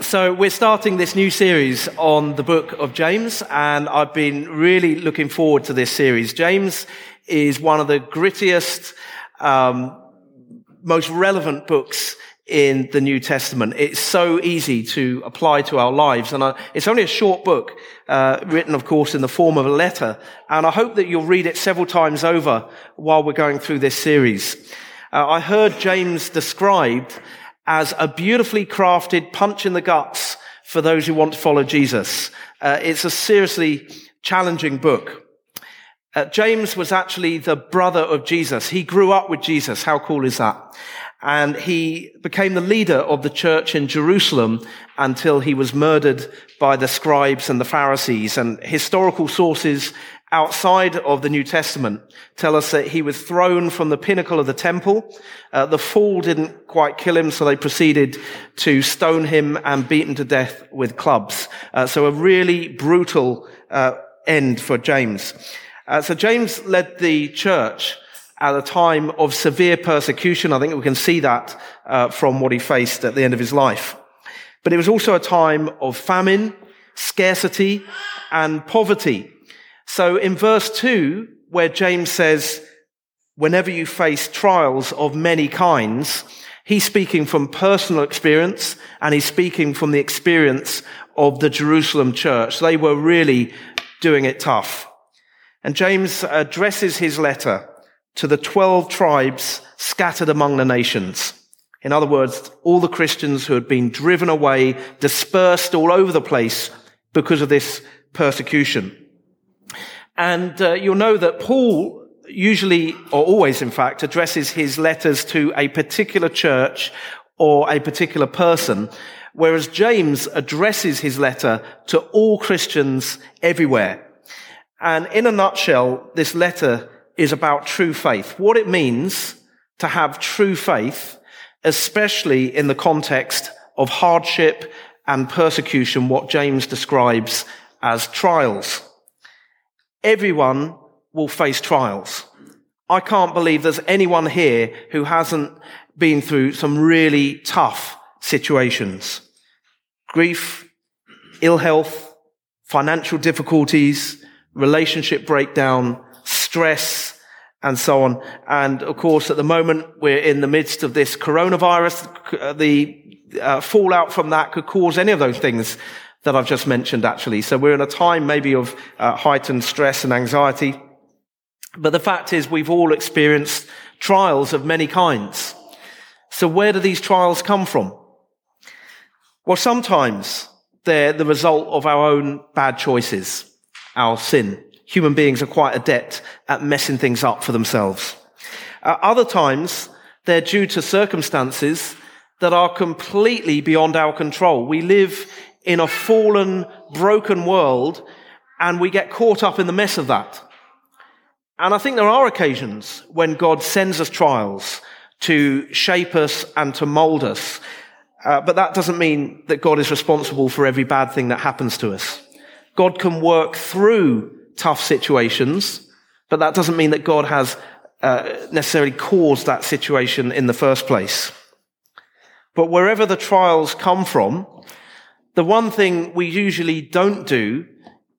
So, we're starting this new series on the book of James, and I've been really looking forward to this series. James is one of the grittiest, um, most relevant books in the New Testament. It's so easy to apply to our lives, and I, it's only a short book, uh, written, of course, in the form of a letter. And I hope that you'll read it several times over while we're going through this series. Uh, I heard James described as a beautifully crafted punch in the guts for those who want to follow Jesus. Uh, it's a seriously challenging book. Uh, James was actually the brother of Jesus. He grew up with Jesus. How cool is that? And he became the leader of the church in Jerusalem until he was murdered by the scribes and the Pharisees. And historical sources outside of the New Testament tell us that he was thrown from the pinnacle of the temple. Uh, the fall didn't quite kill him, so they proceeded to stone him and beat him to death with clubs. Uh, so a really brutal uh, end for James. Uh, so James led the church at a time of severe persecution. I think we can see that uh, from what he faced at the end of his life. But it was also a time of famine, scarcity, and poverty. So in verse 2, where James says, whenever you face trials of many kinds, he's speaking from personal experience and he's speaking from the experience of the Jerusalem church. They were really doing it tough. And James addresses his letter to the 12 tribes scattered among the nations. In other words, all the Christians who had been driven away, dispersed all over the place because of this persecution. And uh, you'll know that Paul usually, or always in fact, addresses his letters to a particular church or a particular person, whereas James addresses his letter to all Christians everywhere. And in a nutshell, this letter is about true faith. What it means to have true faith, especially in the context of hardship and persecution, what James describes as trials. Everyone will face trials. I can't believe there's anyone here who hasn't been through some really tough situations. Grief, ill health, financial difficulties, relationship breakdown, stress, and so on. And of course, at the moment, we're in the midst of this coronavirus. The uh, fallout from that could cause any of those things that I've just mentioned, actually. So we're in a time maybe of uh, heightened stress and anxiety. But the fact is, we've all experienced trials of many kinds. So where do these trials come from? Well, sometimes they're the result of our own bad choices, our sin. Human beings are quite adept at messing things up for themselves. Uh, other times, they're due to circumstances that are completely beyond our control. We live in a fallen, broken world, and we get caught up in the mess of that. And I think there are occasions when God sends us trials to shape us and to mold us. Uh, but that doesn't mean that God is responsible for every bad thing that happens to us. God can work through tough situations, but that doesn't mean that God has uh, necessarily caused that situation in the first place. But wherever the trials come from, the one thing we usually don't do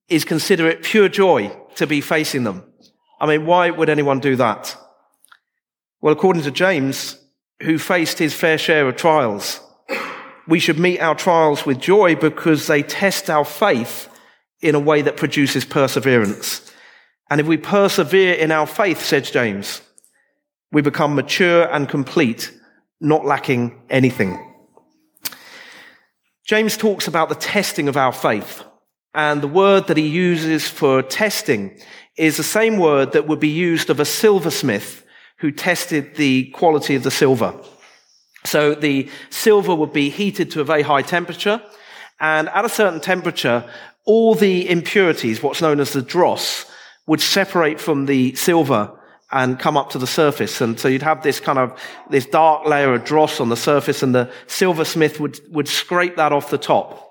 is consider it pure joy to be facing them. I mean, why would anyone do that? Well, according to James, who faced his fair share of trials, we should meet our trials with joy because they test our faith in a way that produces perseverance. And if we persevere in our faith, says James, we become mature and complete, not lacking anything. James talks about the testing of our faith. And the word that he uses for testing is the same word that would be used of a silversmith who tested the quality of the silver. So the silver would be heated to a very high temperature. And at a certain temperature, all the impurities, what's known as the dross, would separate from the silver and come up to the surface. And so you'd have this kind of, this dark layer of dross on the surface and the silversmith would, would scrape that off the top.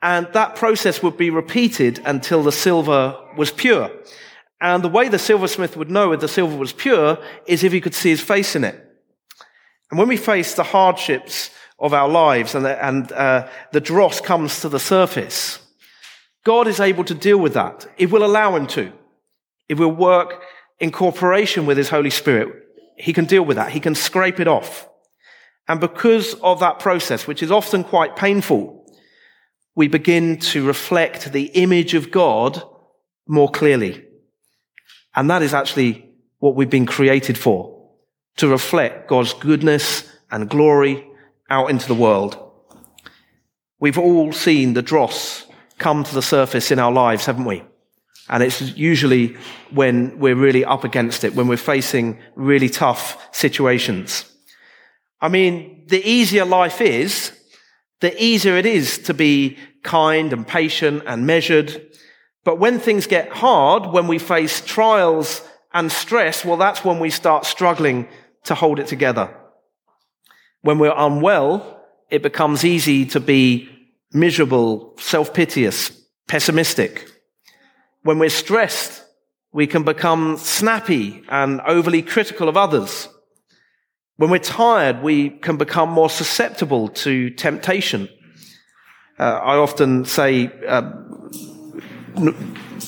And that process would be repeated until the silver was pure. And the way the silversmith would know if the silver was pure is if he could see his face in it. And when we face the hardships of our lives and, the, and uh, the dross comes to the surface, God is able to deal with that. It will allow him to. It will work in cooperation with his Holy Spirit. He can deal with that. He can scrape it off. And because of that process, which is often quite painful, we begin to reflect the image of God more clearly. And that is actually what we've been created for, to reflect God's goodness and glory out into the world. We've all seen the dross come to the surface in our lives, haven't we? And it's usually when we're really up against it, when we're facing really tough situations. I mean, the easier life is, the easier it is to be kind and patient and measured. But when things get hard, when we face trials and stress, well, that's when we start struggling to hold it together. When we're unwell, it becomes easy to be miserable, self-piteous, pessimistic. When we're stressed, we can become snappy and overly critical of others. When we're tired, we can become more susceptible to temptation. Uh, I often say, uh,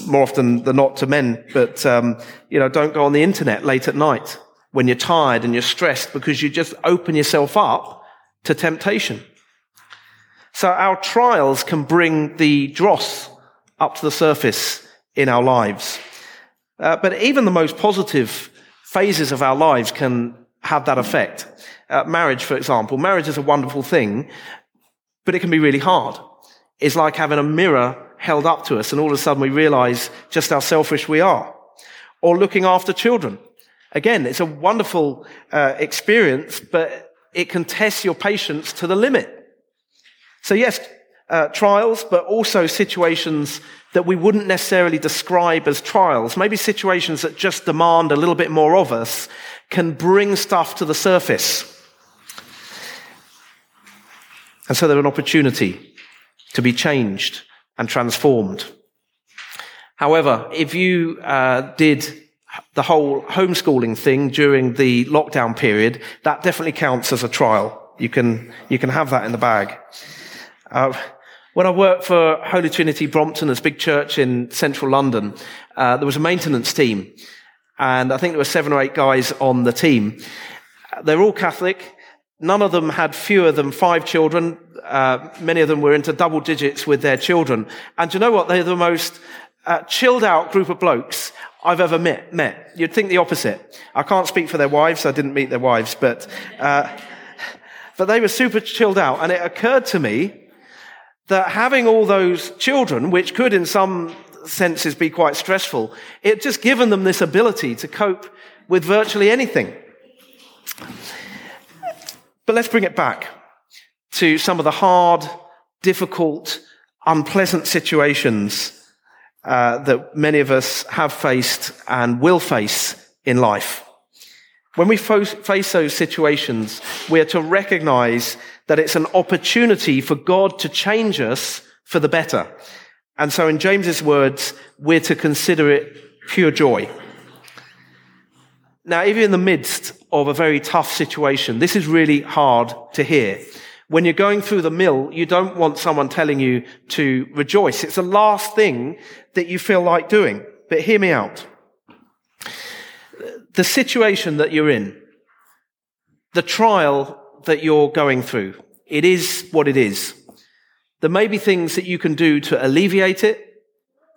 more often than not to men, but um, you know, don't go on the internet late at night when you're tired and you're stressed because you just open yourself up to temptation. So our trials can bring the dross up to the surface in our lives. Uh, but even the most positive phases of our lives can have that effect. Uh, marriage, for example. Marriage is a wonderful thing, but it can be really hard. It's like having a mirror held up to us and all of a sudden we realize just how selfish we are. Or looking after children. Again, it's a wonderful uh, experience, but it can test your patience to the limit. So yes, uh, trials, but also situations that we wouldn't necessarily describe as trials, maybe situations that just demand a little bit more of us, can bring stuff to the surface. And so they're an opportunity to be changed and transformed. However, if you uh, did the whole homeschooling thing during the lockdown period, that definitely counts as a trial. You can, you can have that in the bag. Uh, when I worked for Holy Trinity Brompton, this big church in central London, uh, there was a maintenance team. And I think there were seven or eight guys on the team. They're all Catholic. None of them had fewer than five children. Uh, many of them were into double digits with their children. And you know what? They're the most uh, chilled out group of blokes I've ever met, met. You'd think the opposite. I can't speak for their wives. I didn't meet their wives, but, uh, but they were super chilled out. And it occurred to me that having all those children, which could in some senses be quite stressful, it just given them this ability to cope with virtually anything. But let's bring it back to some of the hard, difficult, unpleasant situations uh, that many of us have faced and will face in life. When we face those situations, we are to recognize that it's an opportunity for God to change us for the better. And so in James's words, we're to consider it pure joy. Now, if you're in the midst of a very tough situation, this is really hard to hear. When you're going through the mill, you don't want someone telling you to rejoice. It's the last thing that you feel like doing. But hear me out. The situation that you're in, the trial that you're going through. It is what it is. There may be things that you can do to alleviate it.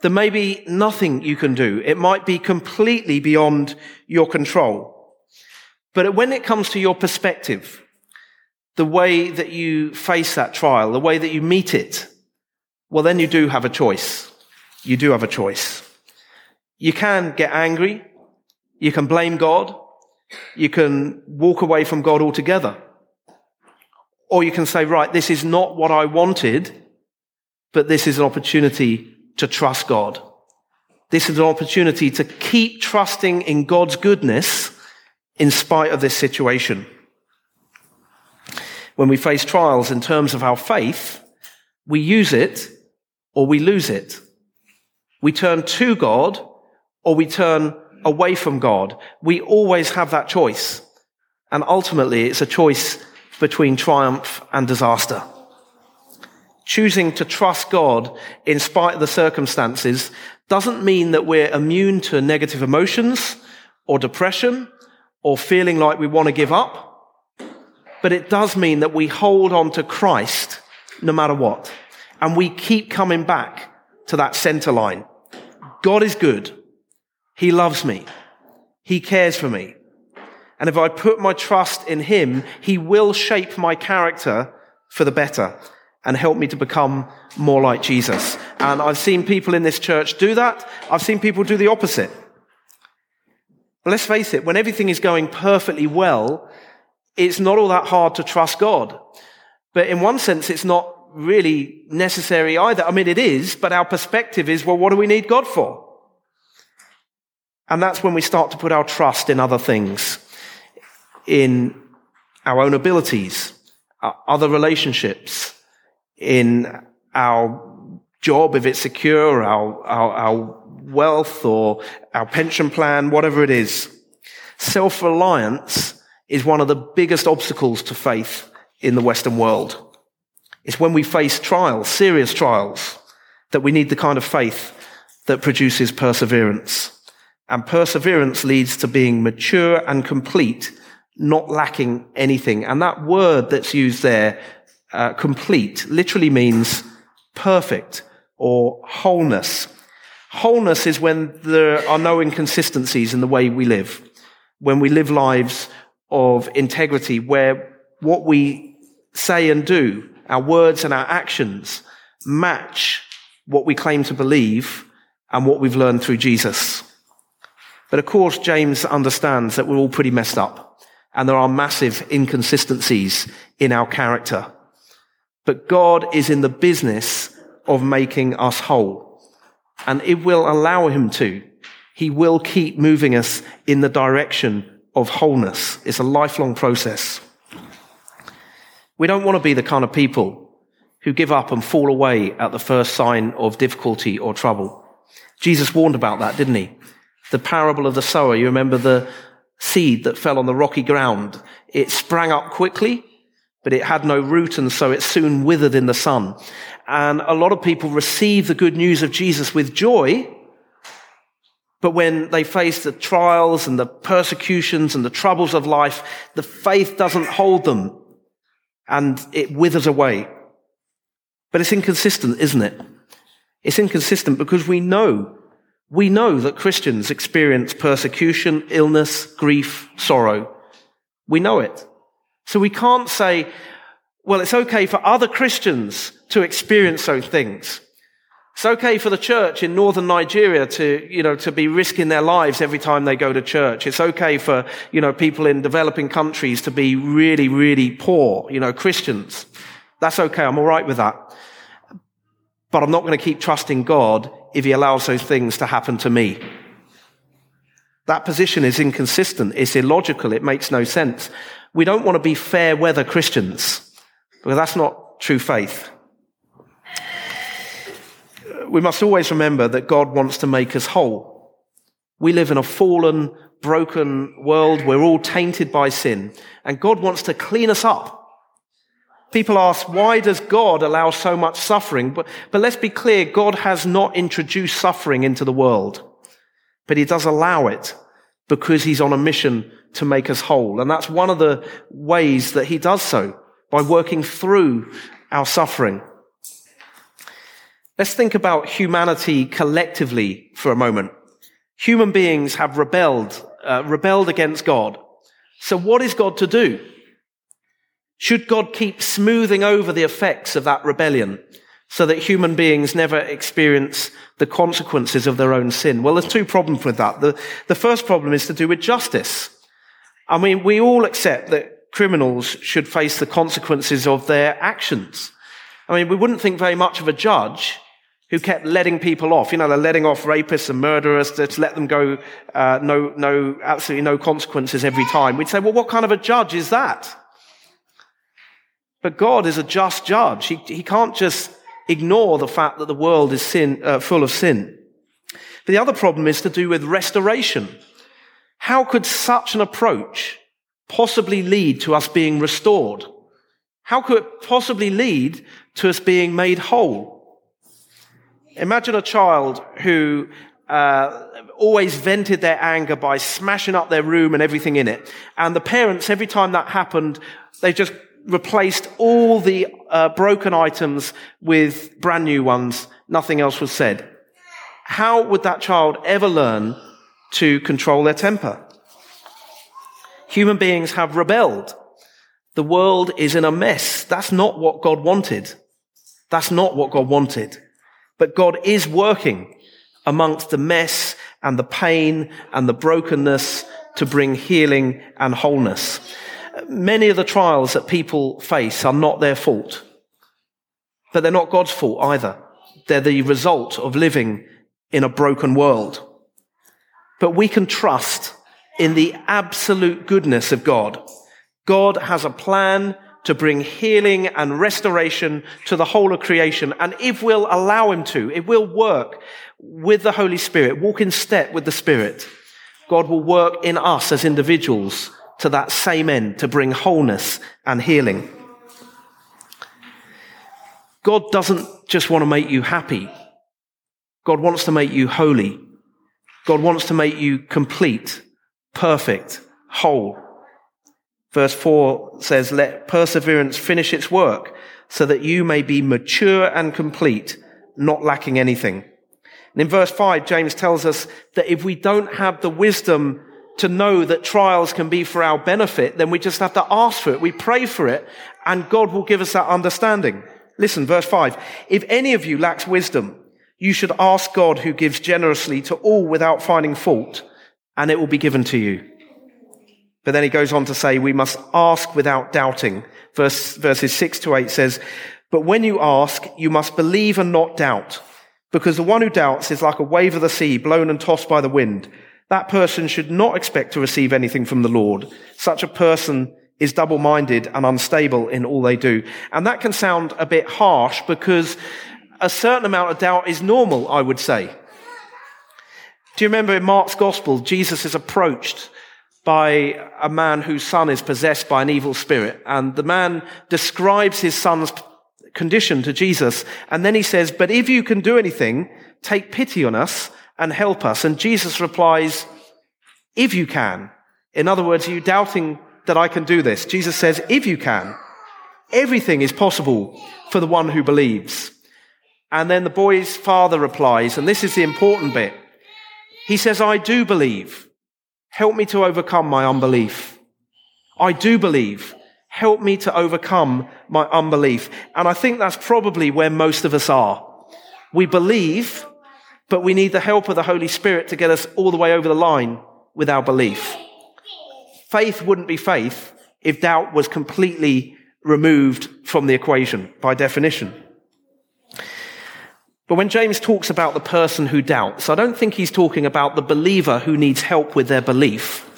There may be nothing you can do. It might be completely beyond your control. But when it comes to your perspective, the way that you face that trial, the way that you meet it, well, then you do have a choice. You do have a choice. You can get angry. You can blame God. You can walk away from God altogether. Or you can say, right, this is not what I wanted, but this is an opportunity to trust God. This is an opportunity to keep trusting in God's goodness in spite of this situation. When we face trials in terms of our faith, we use it or we lose it. We turn to God or we turn away from God. We always have that choice. And ultimately, it's a choice between triumph and disaster. Choosing to trust God in spite of the circumstances doesn't mean that we're immune to negative emotions or depression or feeling like we want to give up. But it does mean that we hold on to Christ no matter what. And we keep coming back to that center line. God is good. He loves me. He cares for me. And if I put my trust in Him, He will shape my character for the better and help me to become more like Jesus. And I've seen people in this church do that. I've seen people do the opposite. But let's face it, when everything is going perfectly well, it's not all that hard to trust God. But in one sense, it's not really necessary either. I mean, it is, but our perspective is, well, what do we need God for? And that's when we start to put our trust in other things, in our own abilities, our other relationships, in our job, if it's secure, our, our, our wealth or our pension plan, whatever it is. Self-reliance is one of the biggest obstacles to faith in the Western world. It's when we face trials, serious trials, that we need the kind of faith that produces perseverance. And perseverance leads to being mature and complete, not lacking anything. And that word that's used there, uh, complete, literally means perfect or wholeness. Wholeness is when there are no inconsistencies in the way we live, when we live lives of integrity, where what we say and do, our words and our actions, match what we claim to believe and what we've learned through Jesus. But of course, James understands that we're all pretty messed up and there are massive inconsistencies in our character. But God is in the business of making us whole and it will allow him to. He will keep moving us in the direction of wholeness. It's a lifelong process. We don't want to be the kind of people who give up and fall away at the first sign of difficulty or trouble. Jesus warned about that, didn't he? The parable of the sower. You remember the seed that fell on the rocky ground. It sprang up quickly, but it had no root and so it soon withered in the sun. And a lot of people receive the good news of Jesus with joy. But when they face the trials and the persecutions and the troubles of life, the faith doesn't hold them and it withers away. But it's inconsistent, isn't it? It's inconsistent because we know, we know that Christians experience persecution, illness, grief, sorrow. We know it. So we can't say, well, it's okay for other Christians to experience those things. It's okay for the church in northern Nigeria to, you know, to be risking their lives every time they go to church. It's okay for, you know, people in developing countries to be really, really poor, you know, Christians. That's okay. I'm all right with that. But I'm not going to keep trusting God if he allows those things to happen to me. That position is inconsistent. It's illogical. It makes no sense. We don't want to be fair weather Christians because that's not true faith. We must always remember that God wants to make us whole. We live in a fallen, broken world. We're all tainted by sin and God wants to clean us up. People ask, why does God allow so much suffering? But, but let's be clear, God has not introduced suffering into the world, but he does allow it because he's on a mission to make us whole. And that's one of the ways that he does so, by working through our suffering. Let's think about humanity collectively for a moment. Human beings have rebelled, uh, rebelled against God. So what is God to do? Should God keep smoothing over the effects of that rebellion so that human beings never experience the consequences of their own sin? Well, there's two problems with that. The, the first problem is to do with justice. I mean, we all accept that criminals should face the consequences of their actions. I mean, we wouldn't think very much of a judge who kept letting people off. You know, they're letting off rapists and murderers to let them go, uh, no, no, absolutely no consequences every time. We'd say, well, what kind of a judge is that? But God is a just judge. He, he can't just ignore the fact that the world is sin, uh, full of sin. But the other problem is to do with restoration. How could such an approach possibly lead to us being restored? How could it possibly lead to us being made whole? Imagine a child who uh, always vented their anger by smashing up their room and everything in it. And the parents, every time that happened, they just replaced all the uh, broken items with brand new ones. Nothing else was said. How would that child ever learn to control their temper? Human beings have rebelled. The world is in a mess. That's not what God wanted. That's not what God wanted. But God is working amongst the mess and the pain and the brokenness to bring healing and wholeness. Many of the trials that people face are not their fault, but they're not God's fault either. They're the result of living in a broken world. But we can trust in the absolute goodness of God. God has a plan to bring healing and restoration to the whole of creation. And if we'll allow him to, it will work with the Holy Spirit, walk in step with the Spirit. God will work in us as individuals to that same end, to bring wholeness and healing. God doesn't just want to make you happy. God wants to make you holy. God wants to make you complete, perfect, whole. Verse 4 says, Let perseverance finish its work so that you may be mature and complete, not lacking anything. And in verse 5, James tells us that if we don't have the wisdom to know that trials can be for our benefit, then we just have to ask for it. We pray for it, and God will give us that understanding. Listen, verse 5. If any of you lacks wisdom, you should ask God who gives generously to all without finding fault, and it will be given to you. But then he goes on to say, we must ask without doubting. Verse, verses 6 to 8 says, But when you ask, you must believe and not doubt, because the one who doubts is like a wave of the sea blown and tossed by the wind. That person should not expect to receive anything from the Lord. Such a person is double-minded and unstable in all they do. And that can sound a bit harsh because a certain amount of doubt is normal, I would say. Do you remember in Mark's gospel, Jesus is approached by a man whose son is possessed by an evil spirit. And the man describes his son's condition to Jesus. And then he says, but if you can do anything, take pity on us and help us. And Jesus replies, if you can. In other words, are you doubting that I can do this? Jesus says, if you can. Everything is possible for the one who believes. And then the boy's father replies, and this is the important bit. He says, I do believe. Help me to overcome my unbelief. I do believe. Help me to overcome my unbelief. And I think that's probably where most of us are. We believe, but we need the help of the Holy Spirit to get us all the way over the line with our belief. Faith wouldn't be faith if doubt was completely removed from the equation by definition. But when James talks about the person who doubts, I don't think he's talking about the believer who needs help with their belief.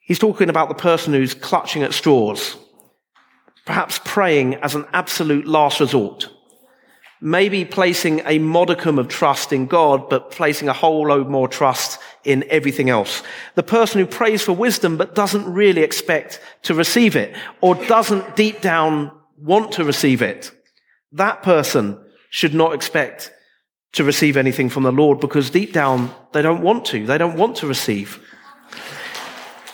He's talking about the person who's clutching at straws, perhaps praying as an absolute last resort, maybe placing a modicum of trust in God, but placing a whole load more trust in everything else. The person who prays for wisdom, but doesn't really expect to receive it, or doesn't deep down want to receive it. That person should not expect to receive anything from the Lord because deep down they don't want to. They don't want to receive.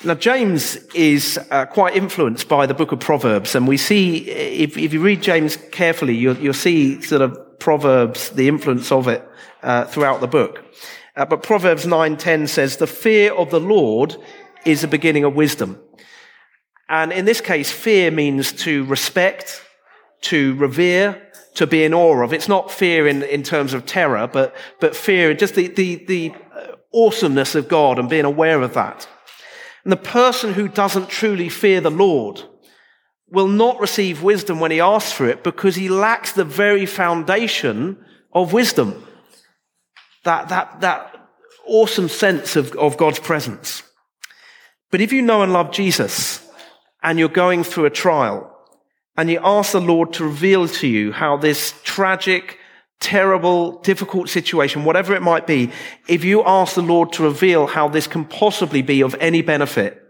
Now, James is uh, quite influenced by the book of Proverbs, and we see, if, if you read James carefully, you'll, you'll, see sort of Proverbs, the influence of it uh, throughout the book. Uh, but Proverbs 9:10 says, "The fear of the Lord is the beginning of wisdom." And in this case, fear means to respect, to revere, to be in awe of. It's not fear in, in terms of terror, but, but fear, just the, the, the awesomeness of God and being aware of that. And the person who doesn't truly fear the Lord will not receive wisdom when he asks for it because he lacks the very foundation of wisdom. That, that, that awesome sense of, of God's presence. But if you know and love Jesus and you're going through a trial, and you ask the Lord to reveal to you how this tragic, terrible, difficult situation, whatever it might be, if you ask the Lord to reveal how this can possibly be of any benefit,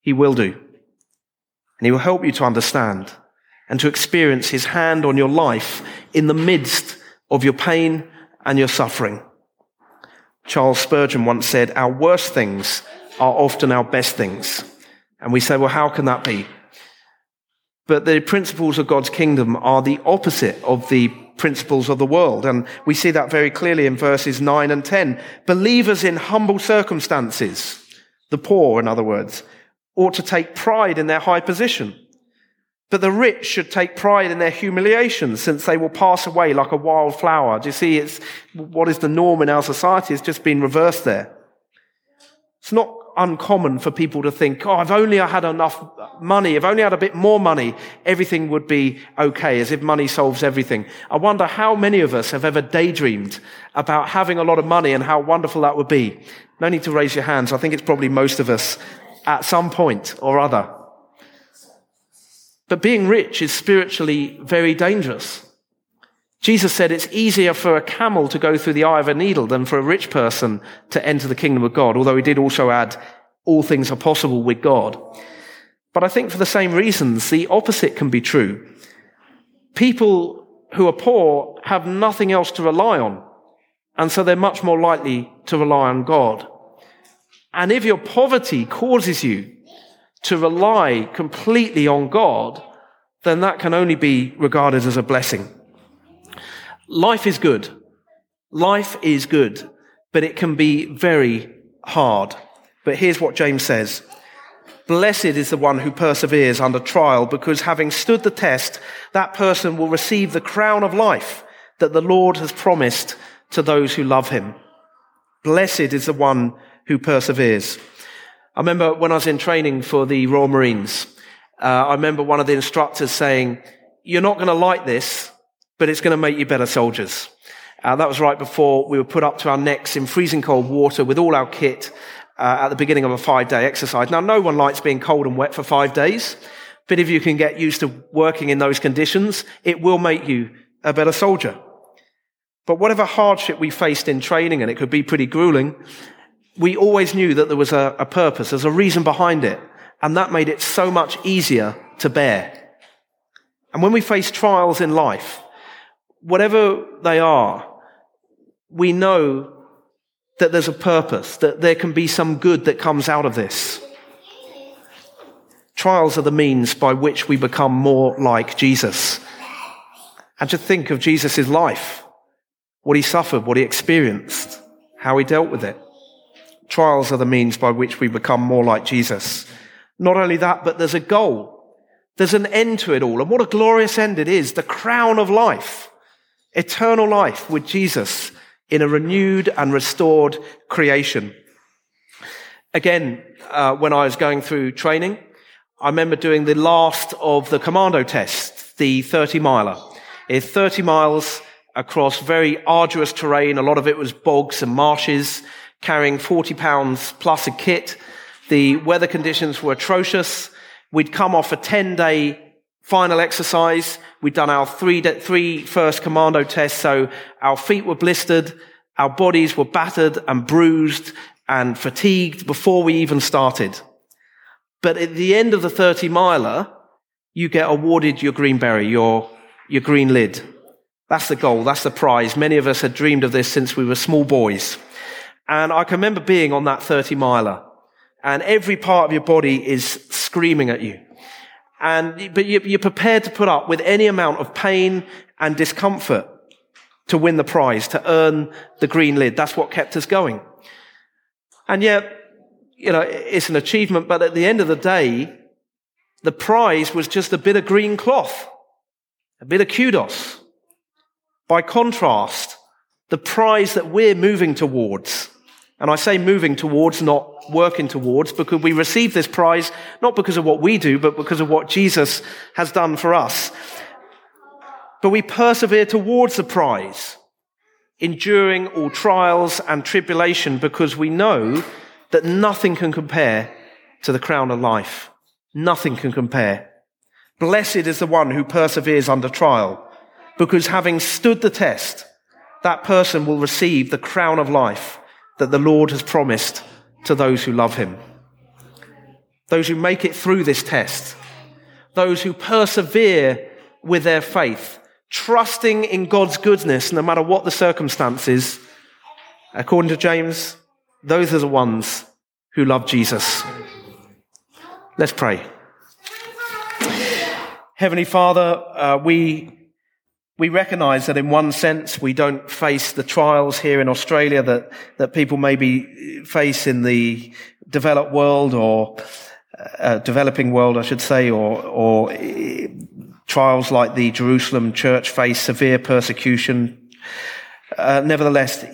He will do. And He will help you to understand. and to experience his hand on your life in the midst of your pain and your suffering. Charles Spurgeon once said, Our worst things are often our best things. And we say, Well, how can that be? But the principles of God's kingdom are the opposite of the principles of the world. And we see that very clearly in verses 9 and 10. Believers in humble circumstances, the poor, in other words, ought to take pride in their high position. But the rich should take pride in their humiliation since they will pass away like a wild flower. Do you see? It's what is the norm in our society has just been reversed there. It's not uncommon for people to think, oh, if only I had enough money, if only I had a bit more money, everything would be okay, as if money solves everything. I wonder how many of us have ever daydreamed about having a lot of money and how wonderful that would be. No need to raise your hands. I think it's probably most of us at some point or other. But being rich is spiritually very dangerous. Jesus said it's easier for a camel to go through the eye of a needle than for a rich person to enter the kingdom of God, although he did also add, all things are possible with God. But I think for the same reasons, the opposite can be true. People who are poor have nothing else to rely on, and so they're much more likely to rely on God. And if your poverty causes you to rely completely on God, then that can only be regarded as a blessing. Life is good. Life is good, but it can be very hard. But here's what James says. Blessed is the one who perseveres under trial because having stood the test, that person will receive the crown of life that the Lord has promised to those who love him. Blessed is the one who perseveres. I remember when I was in training for the Royal Marines, uh, I remember one of the instructors saying, you're not going to like this, but it's going to make you better soldiers. Uh, that was right before we were put up to our necks in freezing cold water with all our kit uh, at the beginning of a five day exercise. Now, no one likes being cold and wet for five days, but if you can get used to working in those conditions, it will make you a better soldier. But whatever hardship we faced in training, and it could be pretty grueling, we always knew that there was a, a purpose, there's a reason behind it, and that made it so much easier to bear. And when we face trials in life, whatever they are, we know that there's a purpose, that there can be some good that comes out of this. Trials are the means by which we become more like Jesus. And to think of Jesus' life, what he suffered, what he experienced, how he dealt with it. Trials are the means by which we become more like Jesus. Not only that, but there's a goal. There's an end to it all. And what a glorious end it is. The crown of life. Eternal life with Jesus in a renewed and restored creation. Again, uh, when I was going through training, I remember doing the last of the commando tests, the 30 miler. It's 30 miles across very arduous terrain. A lot of it was bogs and marshes, carrying 40 pounds plus a kit. The weather conditions were atrocious. We'd come off a 10 day final exercise. We'd done our three, three first commando tests. So our feet were blistered. Our bodies were battered and bruised and fatigued before we even started. But at the end of the 30 miler, you get awarded your green beret, your, your green lid. That's the goal. That's the prize. Many of us had dreamed of this since we were small boys. And I can remember being on that 30 miler and every part of your body is screaming at you. And, but you're prepared to put up with any amount of pain and discomfort to win the prize, to earn the green lid. That's what kept us going. And yet, you know, it's an achievement, but at the end of the day, the prize was just a bit of green cloth, a bit of kudos. By contrast, the prize that we're moving towards, and I say moving towards, not working towards because we receive this prize not because of what we do, but because of what Jesus has done for us. But we persevere towards the prize, enduring all trials and tribulation because we know that nothing can compare to the crown of life. Nothing can compare. Blessed is the one who perseveres under trial because having stood the test, that person will receive the crown of life that the Lord has promised to those who love him. Those who make it through this test. Those who persevere with their faith, trusting in God's goodness no matter what the circumstances, according to James, those are the ones who love Jesus. Let's pray. Heavenly Father, uh, we we recognize that in one sense we don't face the trials here in Australia that, that people maybe face in the developed world or uh, developing world, I should say, or, or uh, trials like the Jerusalem church face severe persecution. Uh, nevertheless,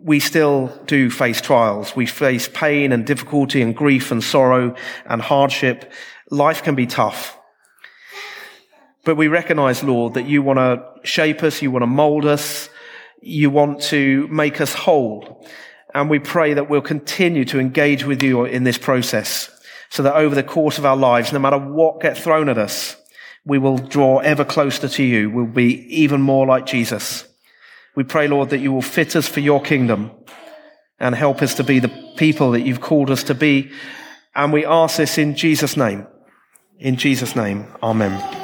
we still do face trials. We face pain and difficulty and grief and sorrow and hardship. Life can be tough. But we recognize, Lord, that you want to shape us, you want to mold us, you want to make us whole. And we pray that we'll continue to engage with you in this process so that over the course of our lives, no matter what gets thrown at us, we will draw ever closer to you. We'll be even more like Jesus. We pray, Lord, that you will fit us for your kingdom and help us to be the people that you've called us to be. And we ask this in Jesus' name. In Jesus' name, amen.